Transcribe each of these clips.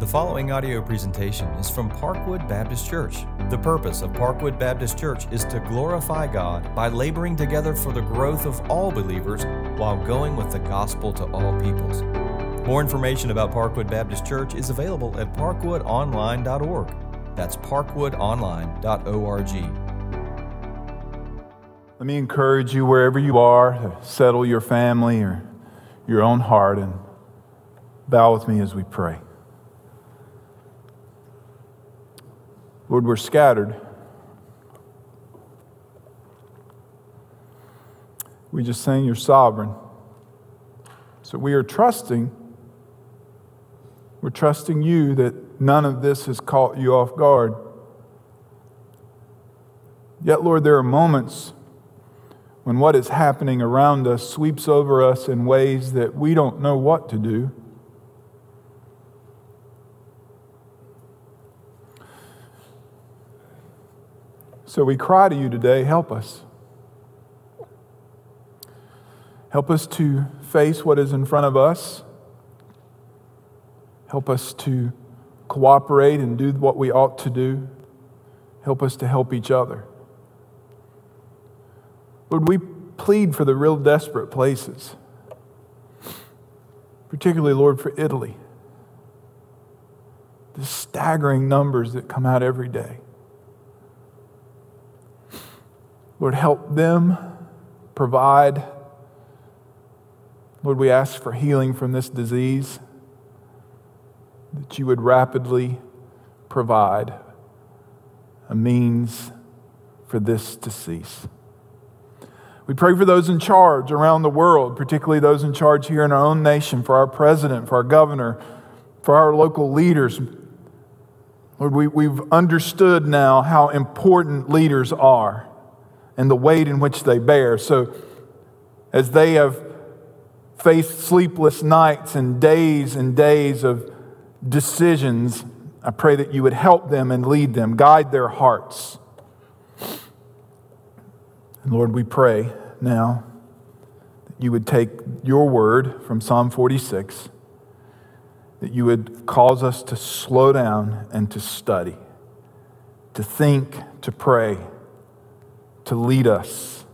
The following audio presentation is from Parkwood Baptist Church. The purpose of Parkwood Baptist Church is to glorify God by laboring together for the growth of all believers while going with the gospel to all peoples. More information about Parkwood Baptist Church is available at parkwoodonline.org. That's parkwoodonline.org. Let me encourage you wherever you are to settle your family or your own heart and bow with me as we pray. Lord, we're scattered. We just sang you're sovereign. So we are trusting. We're trusting you that none of this has caught you off guard. Yet, Lord, there are moments when what is happening around us sweeps over us in ways that we don't know what to do. So we cry to you today, help us. Help us to face what is in front of us. Help us to cooperate and do what we ought to do. Help us to help each other. Lord, we plead for the real desperate places, particularly, Lord, for Italy. The staggering numbers that come out every day. Lord, help them provide. Lord, we ask for healing from this disease, that you would rapidly provide a means for this to cease. We pray for those in charge around the world, particularly those in charge here in our own nation, for our president, for our governor, for our local leaders. Lord, we, we've understood now how important leaders are and the weight in which they bear. So, as they have faced sleepless nights and days and days of decisions, I pray that you would help them and lead them, guide their hearts. And Lord, we pray now that you would take your word from Psalm 46, that you would cause us to slow down and to study, to think, to pray to lead us.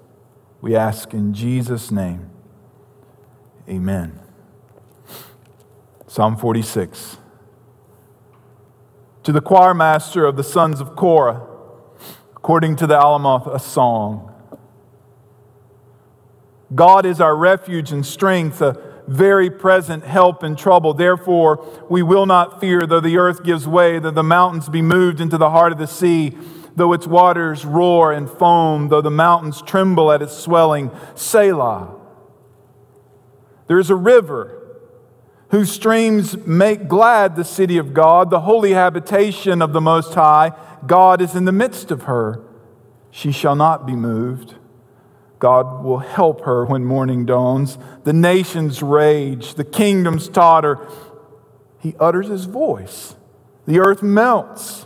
We ask in Jesus' name. Amen. Psalm 46. To the choir master of the sons of Korah, according to the Alamoth, a song. God is our refuge and strength, a very present help in trouble. Therefore, we will not fear, though the earth gives way, though the mountains be moved into the heart of the sea though its waters roar and foam, though the mountains tremble at its swelling. Selah. There is a river whose streams make glad the city of God, the holy habitation of the Most High. God is in the midst of her. She shall not be moved. God will help her when morning dawns. The nations rage, the kingdoms totter. He utters his voice. The earth melts.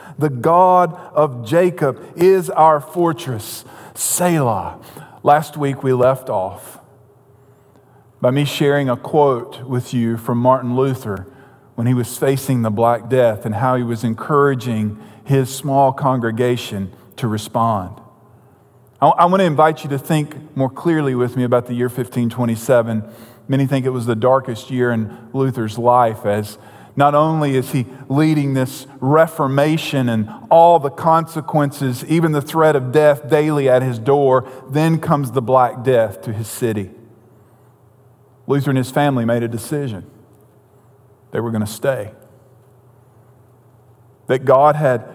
The God of Jacob is our fortress. Selah. Last week we left off by me sharing a quote with you from Martin Luther when he was facing the Black Death and how he was encouraging his small congregation to respond. I, I want to invite you to think more clearly with me about the year 1527. Many think it was the darkest year in Luther's life as not only is he leading this reformation and all the consequences, even the threat of death daily at his door, then comes the Black Death to his city. Luther and his family made a decision. They were going to stay. That God had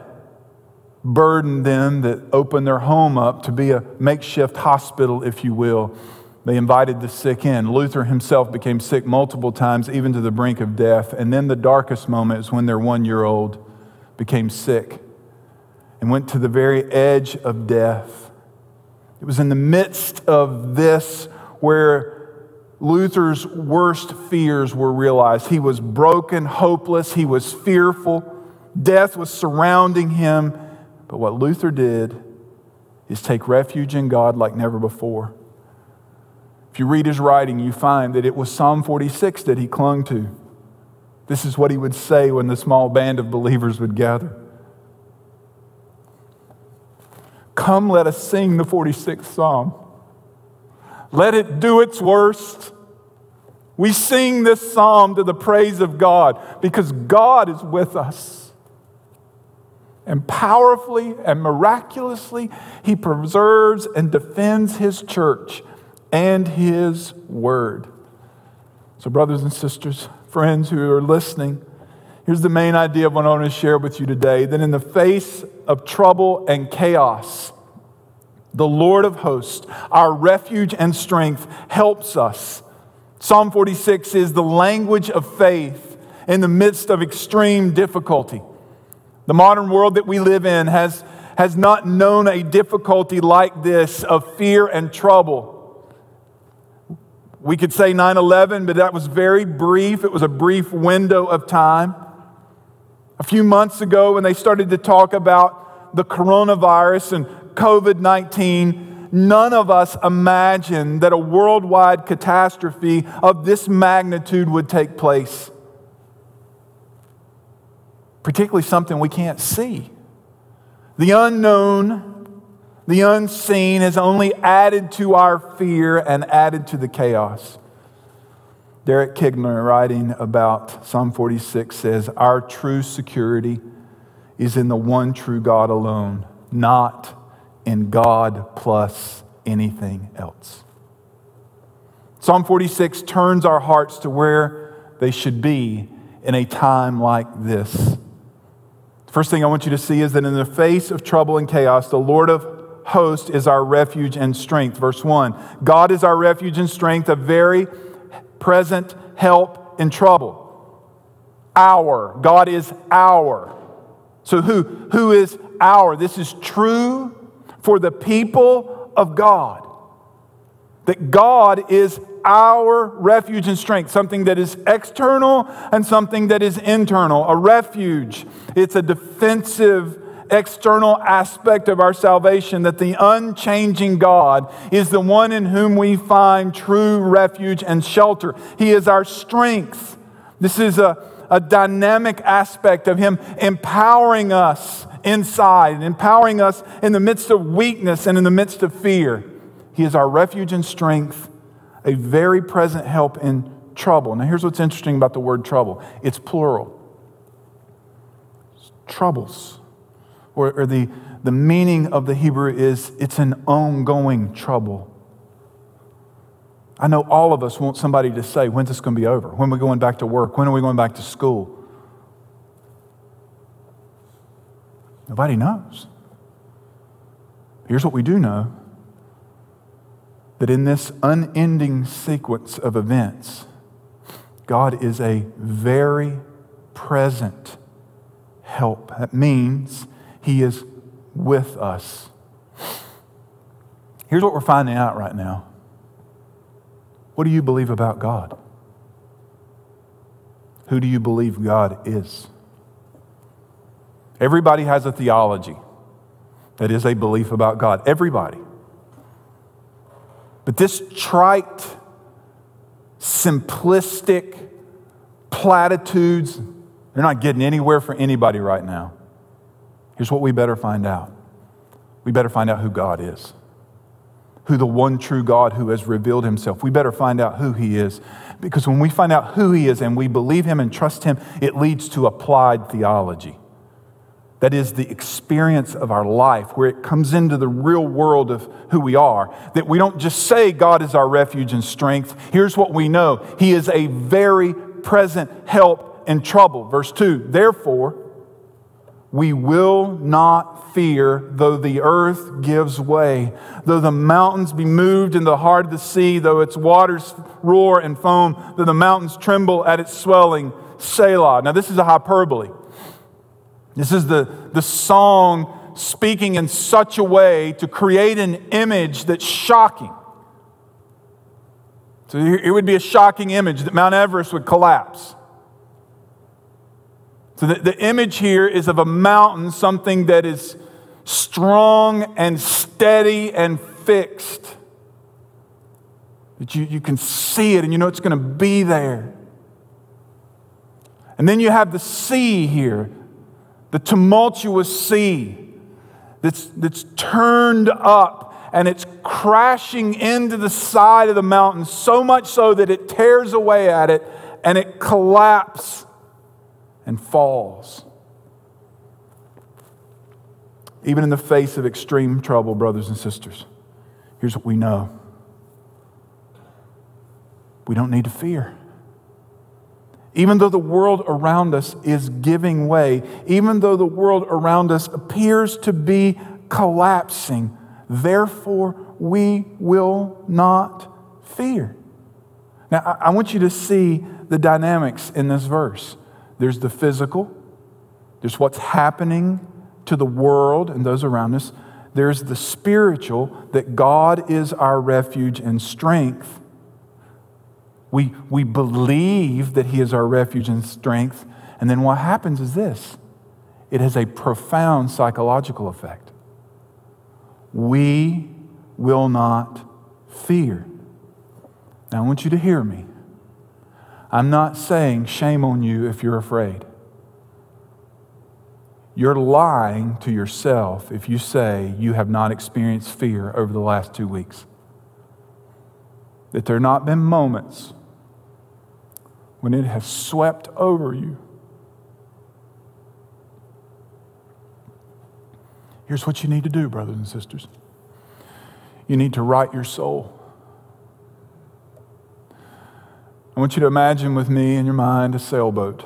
burdened them, that opened their home up to be a makeshift hospital, if you will they invited the sick in. Luther himself became sick multiple times, even to the brink of death. And then the darkest moment is when their one year old became sick. and went to the very edge of death. It was in the midst of this where Luther's worst fears were realized. He was broken, hopeless, he was fearful, death was surrounding him. But what Luther did is take refuge in God like never before. If you read his writing, you find that it was Psalm 46 that he clung to. This is what he would say when the small band of believers would gather Come, let us sing the 46th Psalm. Let it do its worst. We sing this psalm to the praise of God because God is with us. And powerfully and miraculously, He preserves and defends His church and His word. So, brothers and sisters, friends who are listening, here's the main idea of what I want to share with you today that in the face of trouble and chaos, the Lord of hosts, our refuge and strength, helps us. Psalm 46 is the language of faith in the midst of extreme difficulty. The modern world that we live in has, has not known a difficulty like this of fear and trouble. We could say 9 11, but that was very brief. It was a brief window of time. A few months ago, when they started to talk about the coronavirus and COVID 19, none of us imagined that a worldwide catastrophe of this magnitude would take place. Particularly something we can't see. The unknown, the unseen has only added to our fear and added to the chaos. Derek Kidner, writing about Psalm 46, says, Our true security is in the one true God alone, not in God plus anything else. Psalm 46 turns our hearts to where they should be in a time like this. First thing I want you to see is that in the face of trouble and chaos, the Lord of hosts is our refuge and strength. Verse 1 God is our refuge and strength, a very present help in trouble. Our, God is our. So who, who is our? This is true for the people of God. That God is our refuge and strength, something that is external and something that is internal. A refuge, it's a defensive external aspect of our salvation, that the unchanging God is the one in whom we find true refuge and shelter. He is our strength. This is a, a dynamic aspect of Him empowering us inside, empowering us in the midst of weakness and in the midst of fear. He is our refuge and strength, a very present help in trouble. Now, here's what's interesting about the word trouble it's plural. Troubles, or, or the, the meaning of the Hebrew is it's an ongoing trouble. I know all of us want somebody to say, when's this going to be over? When are we going back to work? When are we going back to school? Nobody knows. Here's what we do know that in this unending sequence of events, God is a very present help. That means He is with us. Here's what we're finding out right now. What do you believe about God? Who do you believe God is? Everybody has a theology that is a belief about God. Everybody. But this trite, simplistic platitudes, they're not getting anywhere for anybody right now. Here's what we better find out we better find out who God is, who the one true God who has revealed himself. We better find out who he is. Because when we find out who he is and we believe him and trust him, it leads to applied theology. That is the experience of our life, where it comes into the real world of who we are. That we don't just say God is our refuge and strength. Here's what we know He is a very present help in trouble. Verse 2 Therefore, we will not fear, though the earth gives way, though the mountains be moved in the heart of the sea, though its waters roar and foam, though the mountains tremble at its swelling. Selah. Now, this is a hyperbole. This is the, the song speaking in such a way to create an image that's shocking. So it would be a shocking image that Mount Everest would collapse. So the, the image here is of a mountain, something that is strong and steady and fixed. That you, you can see it and you know it's going to be there. And then you have the sea here, the tumultuous sea that's, that's turned up and it's crashing into the side of the mountain so much so that it tears away at it and it collapses and falls. Even in the face of extreme trouble, brothers and sisters, here's what we know we don't need to fear. Even though the world around us is giving way, even though the world around us appears to be collapsing, therefore we will not fear. Now, I want you to see the dynamics in this verse there's the physical, there's what's happening to the world and those around us, there's the spiritual, that God is our refuge and strength. We, we believe that He is our refuge and strength. And then what happens is this it has a profound psychological effect. We will not fear. Now, I want you to hear me. I'm not saying shame on you if you're afraid. You're lying to yourself if you say you have not experienced fear over the last two weeks. That there have not been moments when it has swept over you. Here's what you need to do, brothers and sisters you need to right your soul. I want you to imagine with me in your mind a sailboat.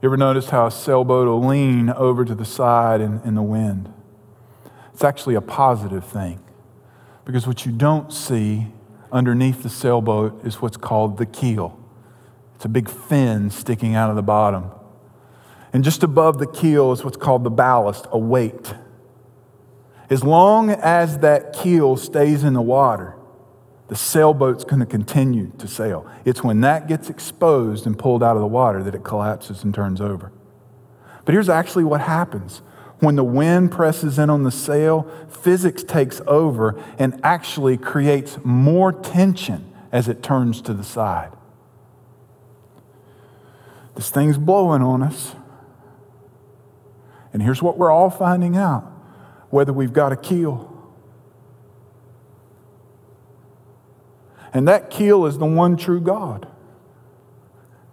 You ever notice how a sailboat will lean over to the side in, in the wind? It's actually a positive thing because what you don't see underneath the sailboat is what's called the keel. It's a big fin sticking out of the bottom. And just above the keel is what's called the ballast, a weight. As long as that keel stays in the water, the sailboat's going to continue to sail. It's when that gets exposed and pulled out of the water that it collapses and turns over. But here's actually what happens when the wind presses in on the sail, physics takes over and actually creates more tension as it turns to the side. This thing's blowing on us. And here's what we're all finding out whether we've got a keel. And that keel is the one true God.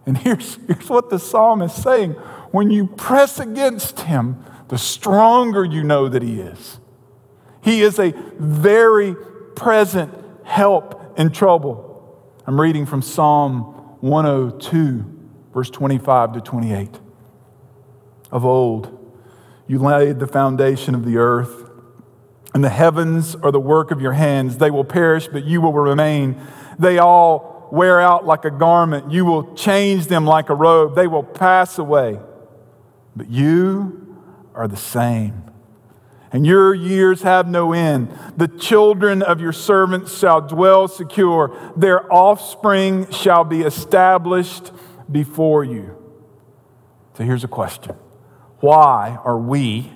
And here's, here's what the psalm is saying when you press against him, the stronger you know that He is. He is a very present help in trouble. I'm reading from Psalm 102, verse 25 to 28. Of old, you laid the foundation of the earth, and the heavens are the work of your hands. They will perish, but you will remain. They all wear out like a garment. You will change them like a robe. They will pass away. But you are the same. And your years have no end. The children of your servants shall dwell secure, their offspring shall be established before you. So here's a question Why are we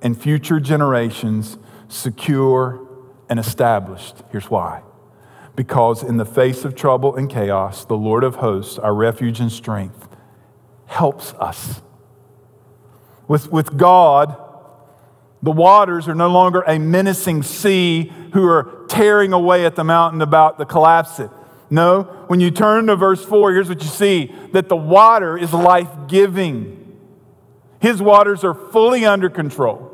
and future generations secure and established? Here's why. Because in the face of trouble and chaos, the Lord of hosts, our refuge and strength, helps us. With, with God, the waters are no longer a menacing sea who are tearing away at the mountain about to collapse it. No, when you turn to verse 4, here's what you see that the water is life giving. His waters are fully under control.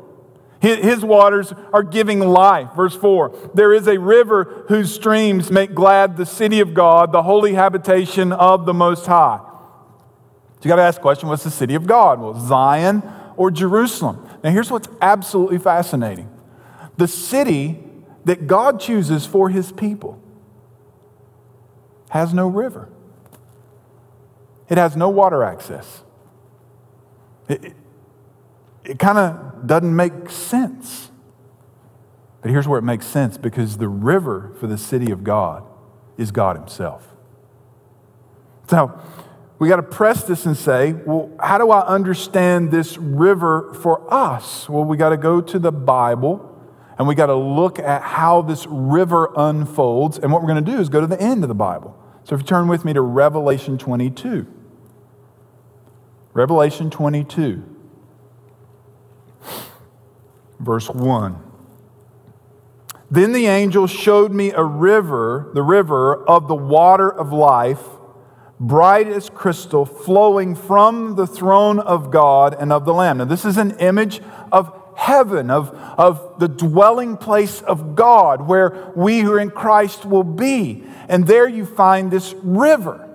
His waters are giving life. Verse 4 There is a river whose streams make glad the city of God, the holy habitation of the Most High. So you got to ask the question what's the city of God? Well, Zion or Jerusalem. Now, here's what's absolutely fascinating the city that God chooses for his people has no river, it has no water access. It, it kind of doesn't make sense. But here's where it makes sense because the river for the city of God is God Himself. So we got to press this and say, well, how do I understand this river for us? Well, we got to go to the Bible and we got to look at how this river unfolds. And what we're going to do is go to the end of the Bible. So if you turn with me to Revelation 22. Revelation 22, verse 1. Then the angel showed me a river, the river of the water of life, bright as crystal, flowing from the throne of God and of the Lamb. Now, this is an image of heaven, of, of the dwelling place of God, where we who are in Christ will be. And there you find this river.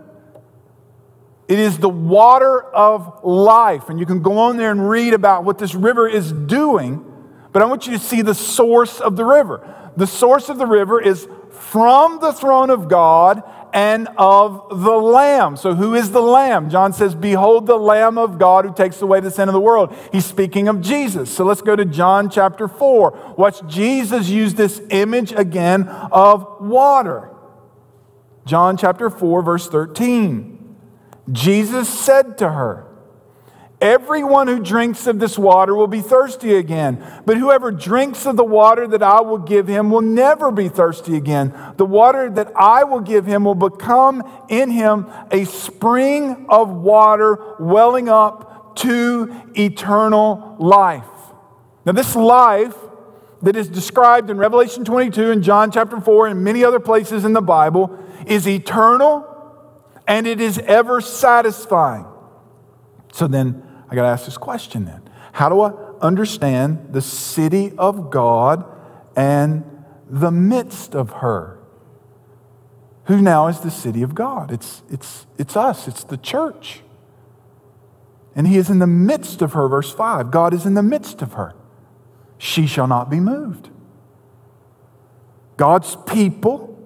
It is the water of life. And you can go on there and read about what this river is doing, but I want you to see the source of the river. The source of the river is from the throne of God and of the Lamb. So, who is the Lamb? John says, Behold the Lamb of God who takes away the sin of the world. He's speaking of Jesus. So, let's go to John chapter 4. Watch Jesus use this image again of water. John chapter 4, verse 13. Jesus said to her, Everyone who drinks of this water will be thirsty again, but whoever drinks of the water that I will give him will never be thirsty again. The water that I will give him will become in him a spring of water welling up to eternal life. Now, this life that is described in Revelation 22 and John chapter 4 and many other places in the Bible is eternal and it is ever satisfying. So then, I got to ask this question then. How do I understand the city of God and the midst of her? Who now is the city of God? It's, it's, it's us, it's the church. And he is in the midst of her, verse 5. God is in the midst of her. She shall not be moved. God's people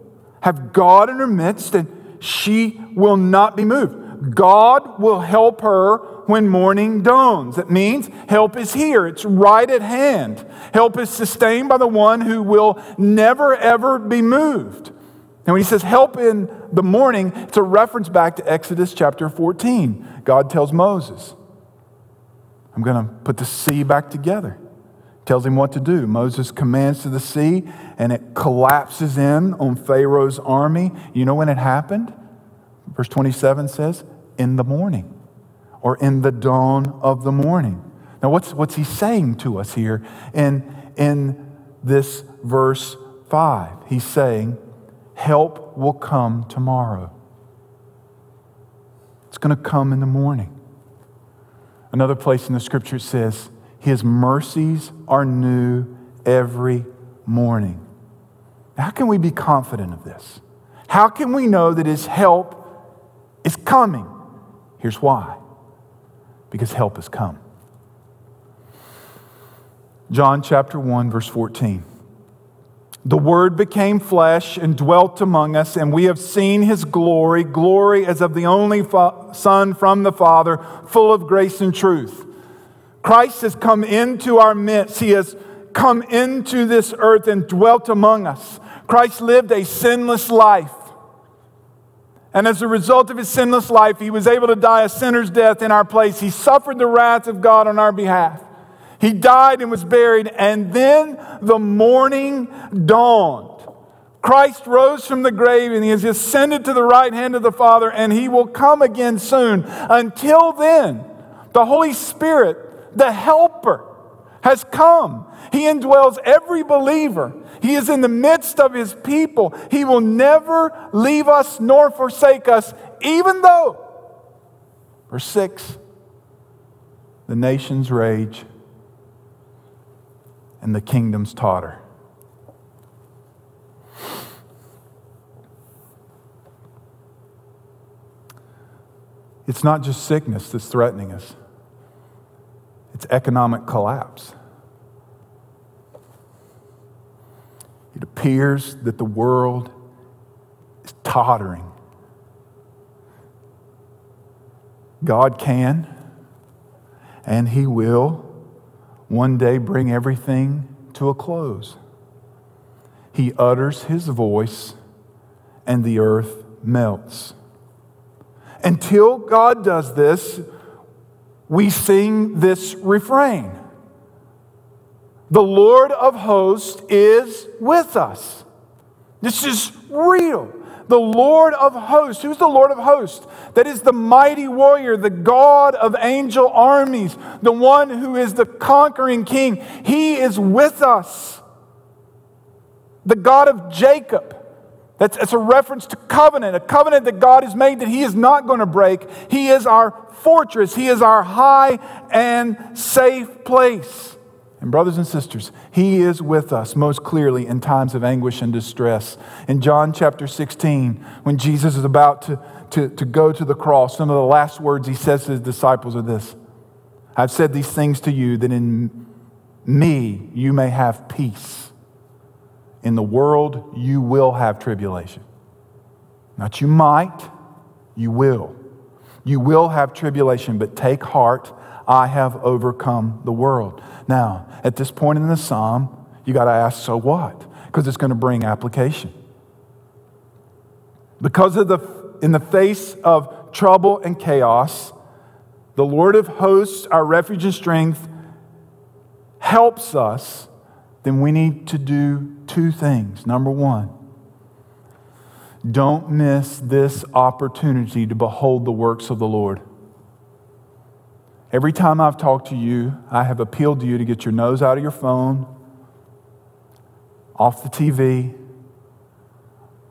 have God in her midst, and she will not be moved. God will help her when morning dawns. It means help is here, it's right at hand. Help is sustained by the one who will never, ever be moved. And when he says help in the morning, it's a reference back to Exodus chapter 14. God tells Moses, I'm going to put the sea back together. Tells him what to do. Moses commands to the sea, and it collapses in on Pharaoh's army. You know when it happened? Verse 27 says, In the morning or in the dawn of the morning. Now, what's, what's he saying to us here in, in this verse 5? He's saying, Help will come tomorrow. It's going to come in the morning. Another place in the scripture says, His mercies are new every morning. How can we be confident of this? How can we know that His help is coming? Here's why because help has come. John chapter 1, verse 14. The Word became flesh and dwelt among us, and we have seen his glory, glory as of the only fa- Son from the Father, full of grace and truth. Christ has come into our midst. He has come into this earth and dwelt among us. Christ lived a sinless life. And as a result of his sinless life, he was able to die a sinner's death in our place. He suffered the wrath of God on our behalf. He died and was buried, and then the morning dawned. Christ rose from the grave and he has ascended to the right hand of the Father, and he will come again soon. Until then, the Holy Spirit, the Helper, has come. He indwells every believer. He is in the midst of his people. He will never leave us nor forsake us, even though, verse 6, the nations rage and the kingdoms totter. It's not just sickness that's threatening us, it's economic collapse. It appears that the world is tottering. God can and He will one day bring everything to a close. He utters his voice, and the earth melts. Until God does this, we sing this refrain The Lord of hosts is with us. This is real. The Lord of hosts. Who's the Lord of hosts? That is the mighty warrior, the God of angel armies, the one who is the conquering king. He is with us. The God of Jacob. That's, that's a reference to covenant, a covenant that God has made that He is not going to break. He is our fortress, He is our high and safe place. And, brothers and sisters, He is with us most clearly in times of anguish and distress. In John chapter 16, when Jesus is about to, to, to go to the cross, some of the last words He says to His disciples are this I've said these things to you that in me you may have peace. In the world, you will have tribulation. Not you might, you will. You will have tribulation, but take heart, I have overcome the world. Now, at this point in the psalm, you got to ask, so what? Because it's going to bring application. Because of the, in the face of trouble and chaos, the Lord of hosts, our refuge and strength, helps us then we need to do two things. Number one, don't miss this opportunity to behold the works of the Lord. Every time I've talked to you, I have appealed to you to get your nose out of your phone, off the TV.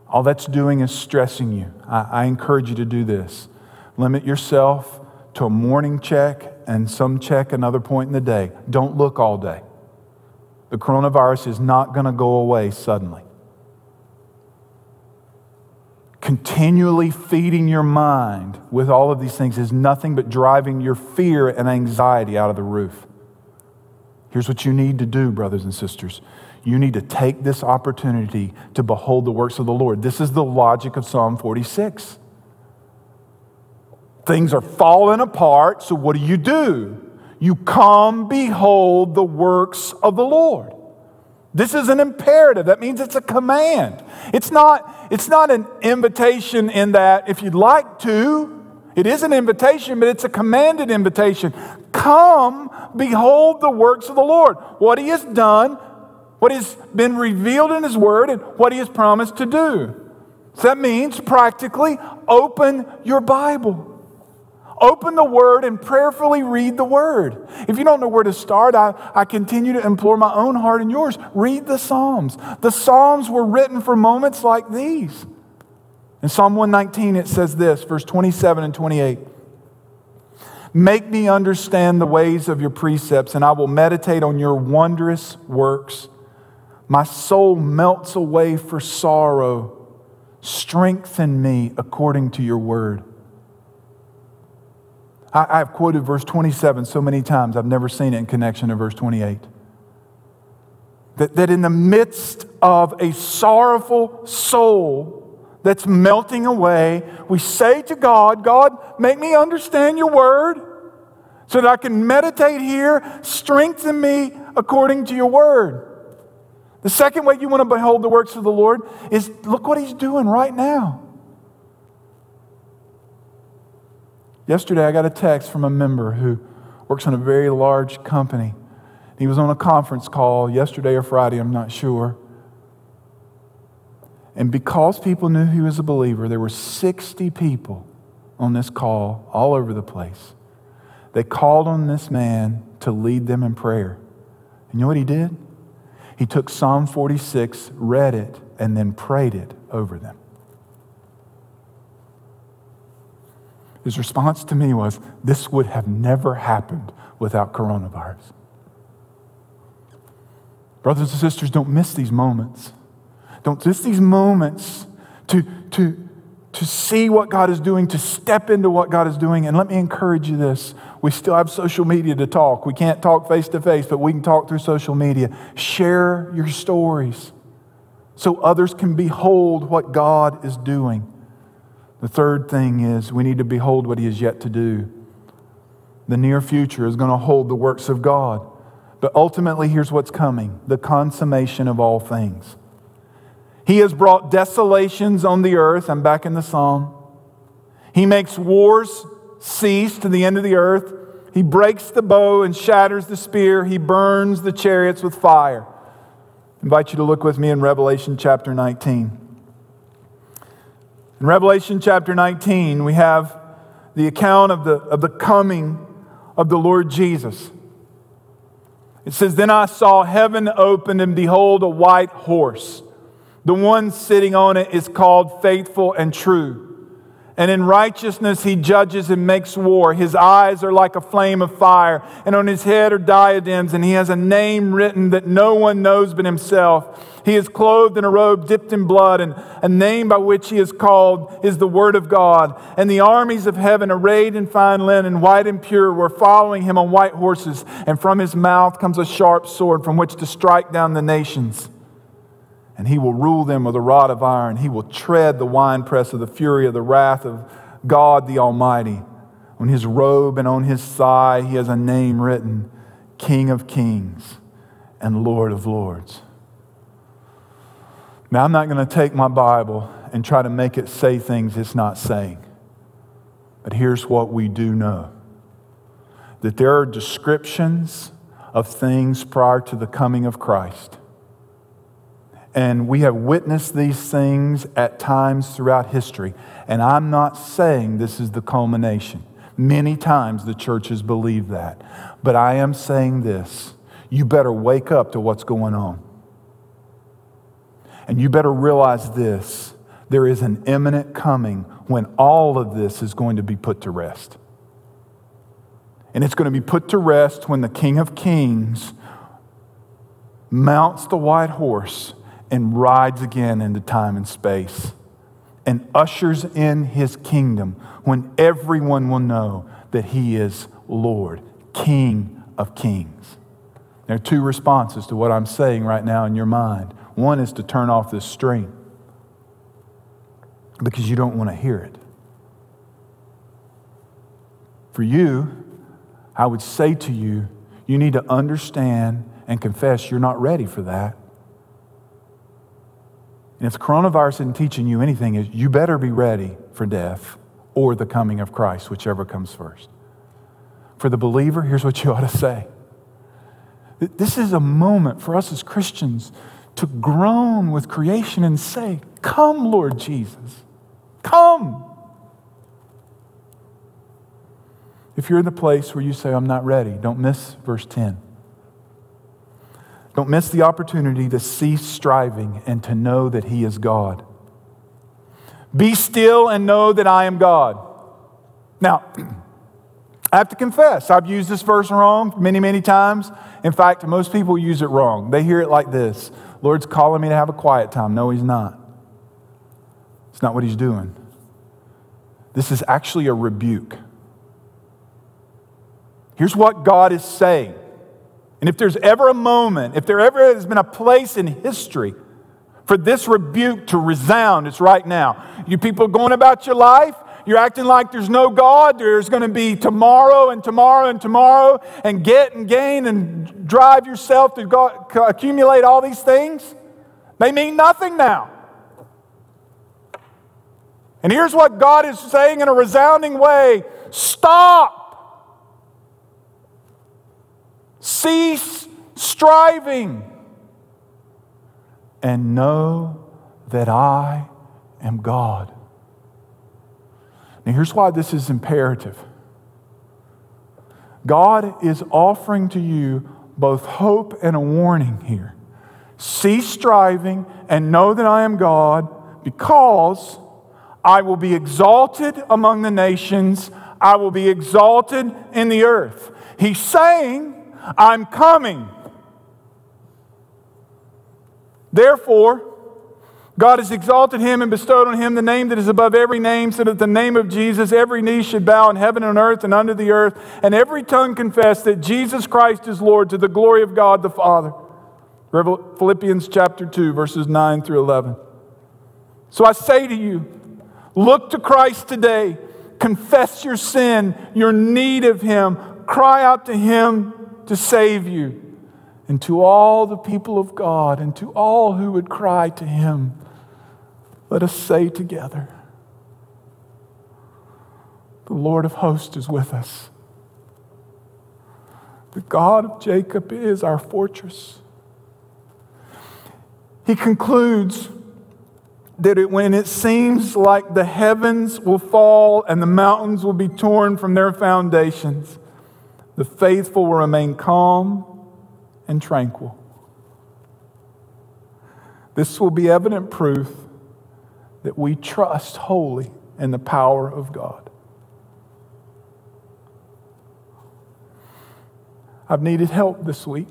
All that's doing is stressing you. I, I encourage you to do this. Limit yourself to a morning check and some check another point in the day. Don't look all day. The coronavirus is not going to go away suddenly. Continually feeding your mind with all of these things is nothing but driving your fear and anxiety out of the roof. Here's what you need to do, brothers and sisters. You need to take this opportunity to behold the works of the Lord. This is the logic of Psalm 46. Things are falling apart, so what do you do? You come behold the works of the Lord. This is an imperative. That means it's a command. It's not, it's not an invitation in that if you'd like to, it is an invitation, but it's a commanded invitation. Come, behold the works of the Lord, what He has done, what has been revealed in His Word, and what He has promised to do. So that means practically open your Bible. Open the Word and prayerfully read the Word. If you don't know where to start, I, I continue to implore my own heart and yours. Read the Psalms. The Psalms were written for moments like these. In Psalm 119, it says this, verse 27 and 28. Make me understand the ways of your precepts, and I will meditate on your wondrous works. My soul melts away for sorrow. Strengthen me according to your word. I, have quoted verse 27 so many times, I've never seen it in connection to verse 28. That, that in the midst of a sorrowful soul that's melting away, we say to God, God, make me understand your word so that I can meditate here, strengthen me according to your word. The second way you want to behold the works of the Lord is look what he's doing right now. Yesterday, I got a text from a member who works in a very large company. He was on a conference call yesterday or Friday, I'm not sure. And because people knew he was a believer, there were 60 people on this call all over the place. They called on this man to lead them in prayer. And you know what he did? He took Psalm 46, read it, and then prayed it over them. His response to me was, This would have never happened without coronavirus. Brothers and sisters, don't miss these moments. Don't miss these moments to, to, to see what God is doing, to step into what God is doing. And let me encourage you this. We still have social media to talk. We can't talk face to face, but we can talk through social media. Share your stories so others can behold what God is doing. The third thing is we need to behold what he is yet to do. The near future is going to hold the works of God. But ultimately, here's what's coming the consummation of all things. He has brought desolations on the earth. I'm back in the psalm. He makes wars cease to the end of the earth. He breaks the bow and shatters the spear. He burns the chariots with fire. I invite you to look with me in Revelation chapter 19. In Revelation chapter 19, we have the account of the, of the coming of the Lord Jesus. It says, Then I saw heaven opened, and behold, a white horse. The one sitting on it is called faithful and true. And in righteousness he judges and makes war. His eyes are like a flame of fire, and on his head are diadems, and he has a name written that no one knows but himself. He is clothed in a robe dipped in blood, and a name by which he is called is the Word of God. And the armies of heaven, arrayed in fine linen, white and pure, were following him on white horses, and from his mouth comes a sharp sword from which to strike down the nations. And he will rule them with a rod of iron. He will tread the winepress of the fury of the wrath of God the Almighty. On his robe and on his thigh, he has a name written King of Kings and Lord of Lords. Now, I'm not going to take my Bible and try to make it say things it's not saying. But here's what we do know that there are descriptions of things prior to the coming of Christ. And we have witnessed these things at times throughout history. And I'm not saying this is the culmination. Many times the churches believe that. But I am saying this you better wake up to what's going on. And you better realize this there is an imminent coming when all of this is going to be put to rest. And it's going to be put to rest when the King of Kings mounts the white horse and rides again into time and space and ushers in his kingdom when everyone will know that he is Lord, King of kings. There are two responses to what I'm saying right now in your mind. One is to turn off this stream because you don't want to hear it. For you, I would say to you, you need to understand and confess you're not ready for that. And if coronavirus isn't teaching you anything, is you better be ready for death or the coming of Christ, whichever comes first. For the believer, here's what you ought to say. This is a moment for us as Christians to groan with creation and say, Come, Lord Jesus, come. If you're in the place where you say, I'm not ready, don't miss verse 10. Don't miss the opportunity to cease striving and to know that He is God. Be still and know that I am God. Now, I have to confess, I've used this verse wrong many, many times. In fact, most people use it wrong. They hear it like this Lord's calling me to have a quiet time. No, He's not. It's not what He's doing. This is actually a rebuke. Here's what God is saying. And if there's ever a moment, if there ever has been a place in history for this rebuke to resound, it's right now. You people going about your life, you're acting like there's no God. There's going to be tomorrow and tomorrow and tomorrow, and get and gain and drive yourself to go, accumulate all these things. They mean nothing now. And here's what God is saying in a resounding way stop. Cease striving and know that I am God. Now, here's why this is imperative God is offering to you both hope and a warning here. Cease striving and know that I am God because I will be exalted among the nations, I will be exalted in the earth. He's saying, I'm coming. Therefore, God has exalted him and bestowed on him the name that is above every name, so that the name of Jesus every knee should bow in heaven and earth and under the earth, and every tongue confess that Jesus Christ is Lord to the glory of God the Father. Philippians chapter 2, verses 9 through 11. So I say to you, look to Christ today, confess your sin, your need of him, cry out to him to save you. and to all the people of God and to all who would cry to him, let us say together, The Lord of hosts is with us. The God of Jacob is our fortress. He concludes that it, when it seems like the heavens will fall and the mountains will be torn from their foundations, the faithful will remain calm and tranquil. This will be evident proof that we trust wholly in the power of God. I've needed help this week.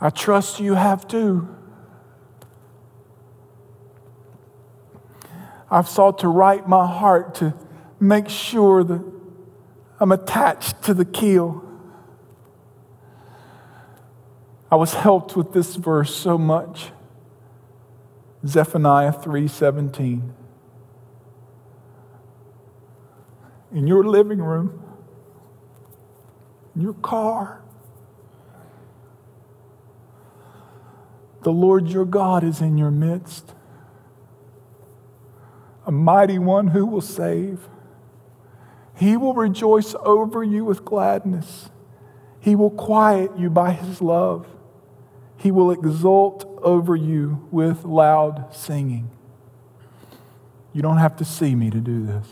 I trust you have too. I've sought to right my heart to make sure that I'm attached to the keel. I was helped with this verse so much. Zephaniah 3:17 in your living room, in your car. The Lord your God is in your midst, a mighty one who will save. He will rejoice over you with gladness. He will quiet you by his love. He will exult over you with loud singing. You don't have to see me to do this.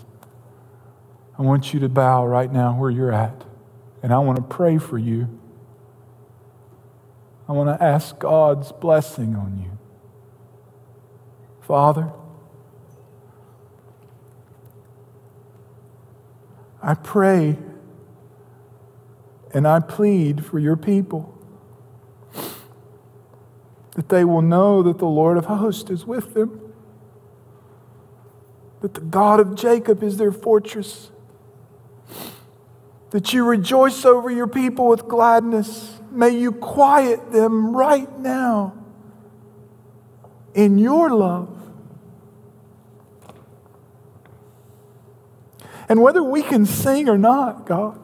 I want you to bow right now where you're at, and I want to pray for you. I want to ask God's blessing on you. Father, I pray and I plead for your people that they will know that the Lord of hosts is with them, that the God of Jacob is their fortress that you rejoice over your people with gladness. May you quiet them right now in your love. And whether we can sing or not, God,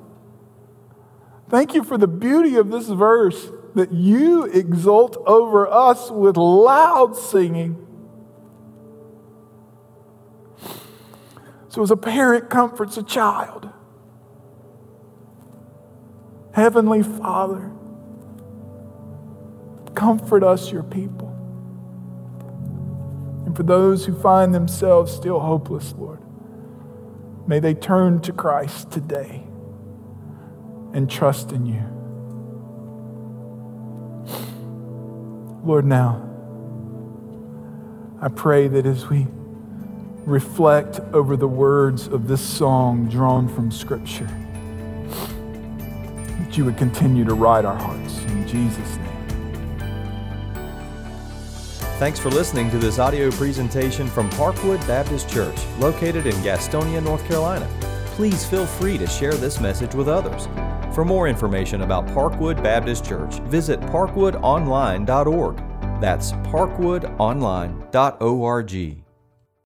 thank you for the beauty of this verse that you exult over us with loud singing. So, as a parent comforts a child, Heavenly Father, comfort us, your people. And for those who find themselves still hopeless, Lord, may they turn to Christ today and trust in you. Lord, now, I pray that as we reflect over the words of this song drawn from Scripture, that you would continue to right our hearts. In Jesus' name. Thanks for listening to this audio presentation from Parkwood Baptist Church, located in Gastonia, North Carolina. Please feel free to share this message with others. For more information about Parkwood Baptist Church, visit parkwoodonline.org. That's parkwoodonline.org.